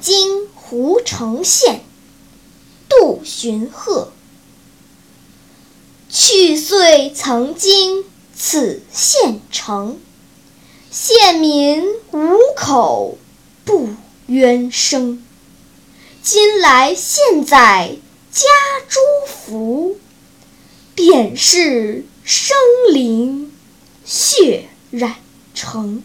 京胡城县，杜荀鹤。去岁曾经此县城，县民无口不冤声。今来县宰家诸福，便是生灵血染成。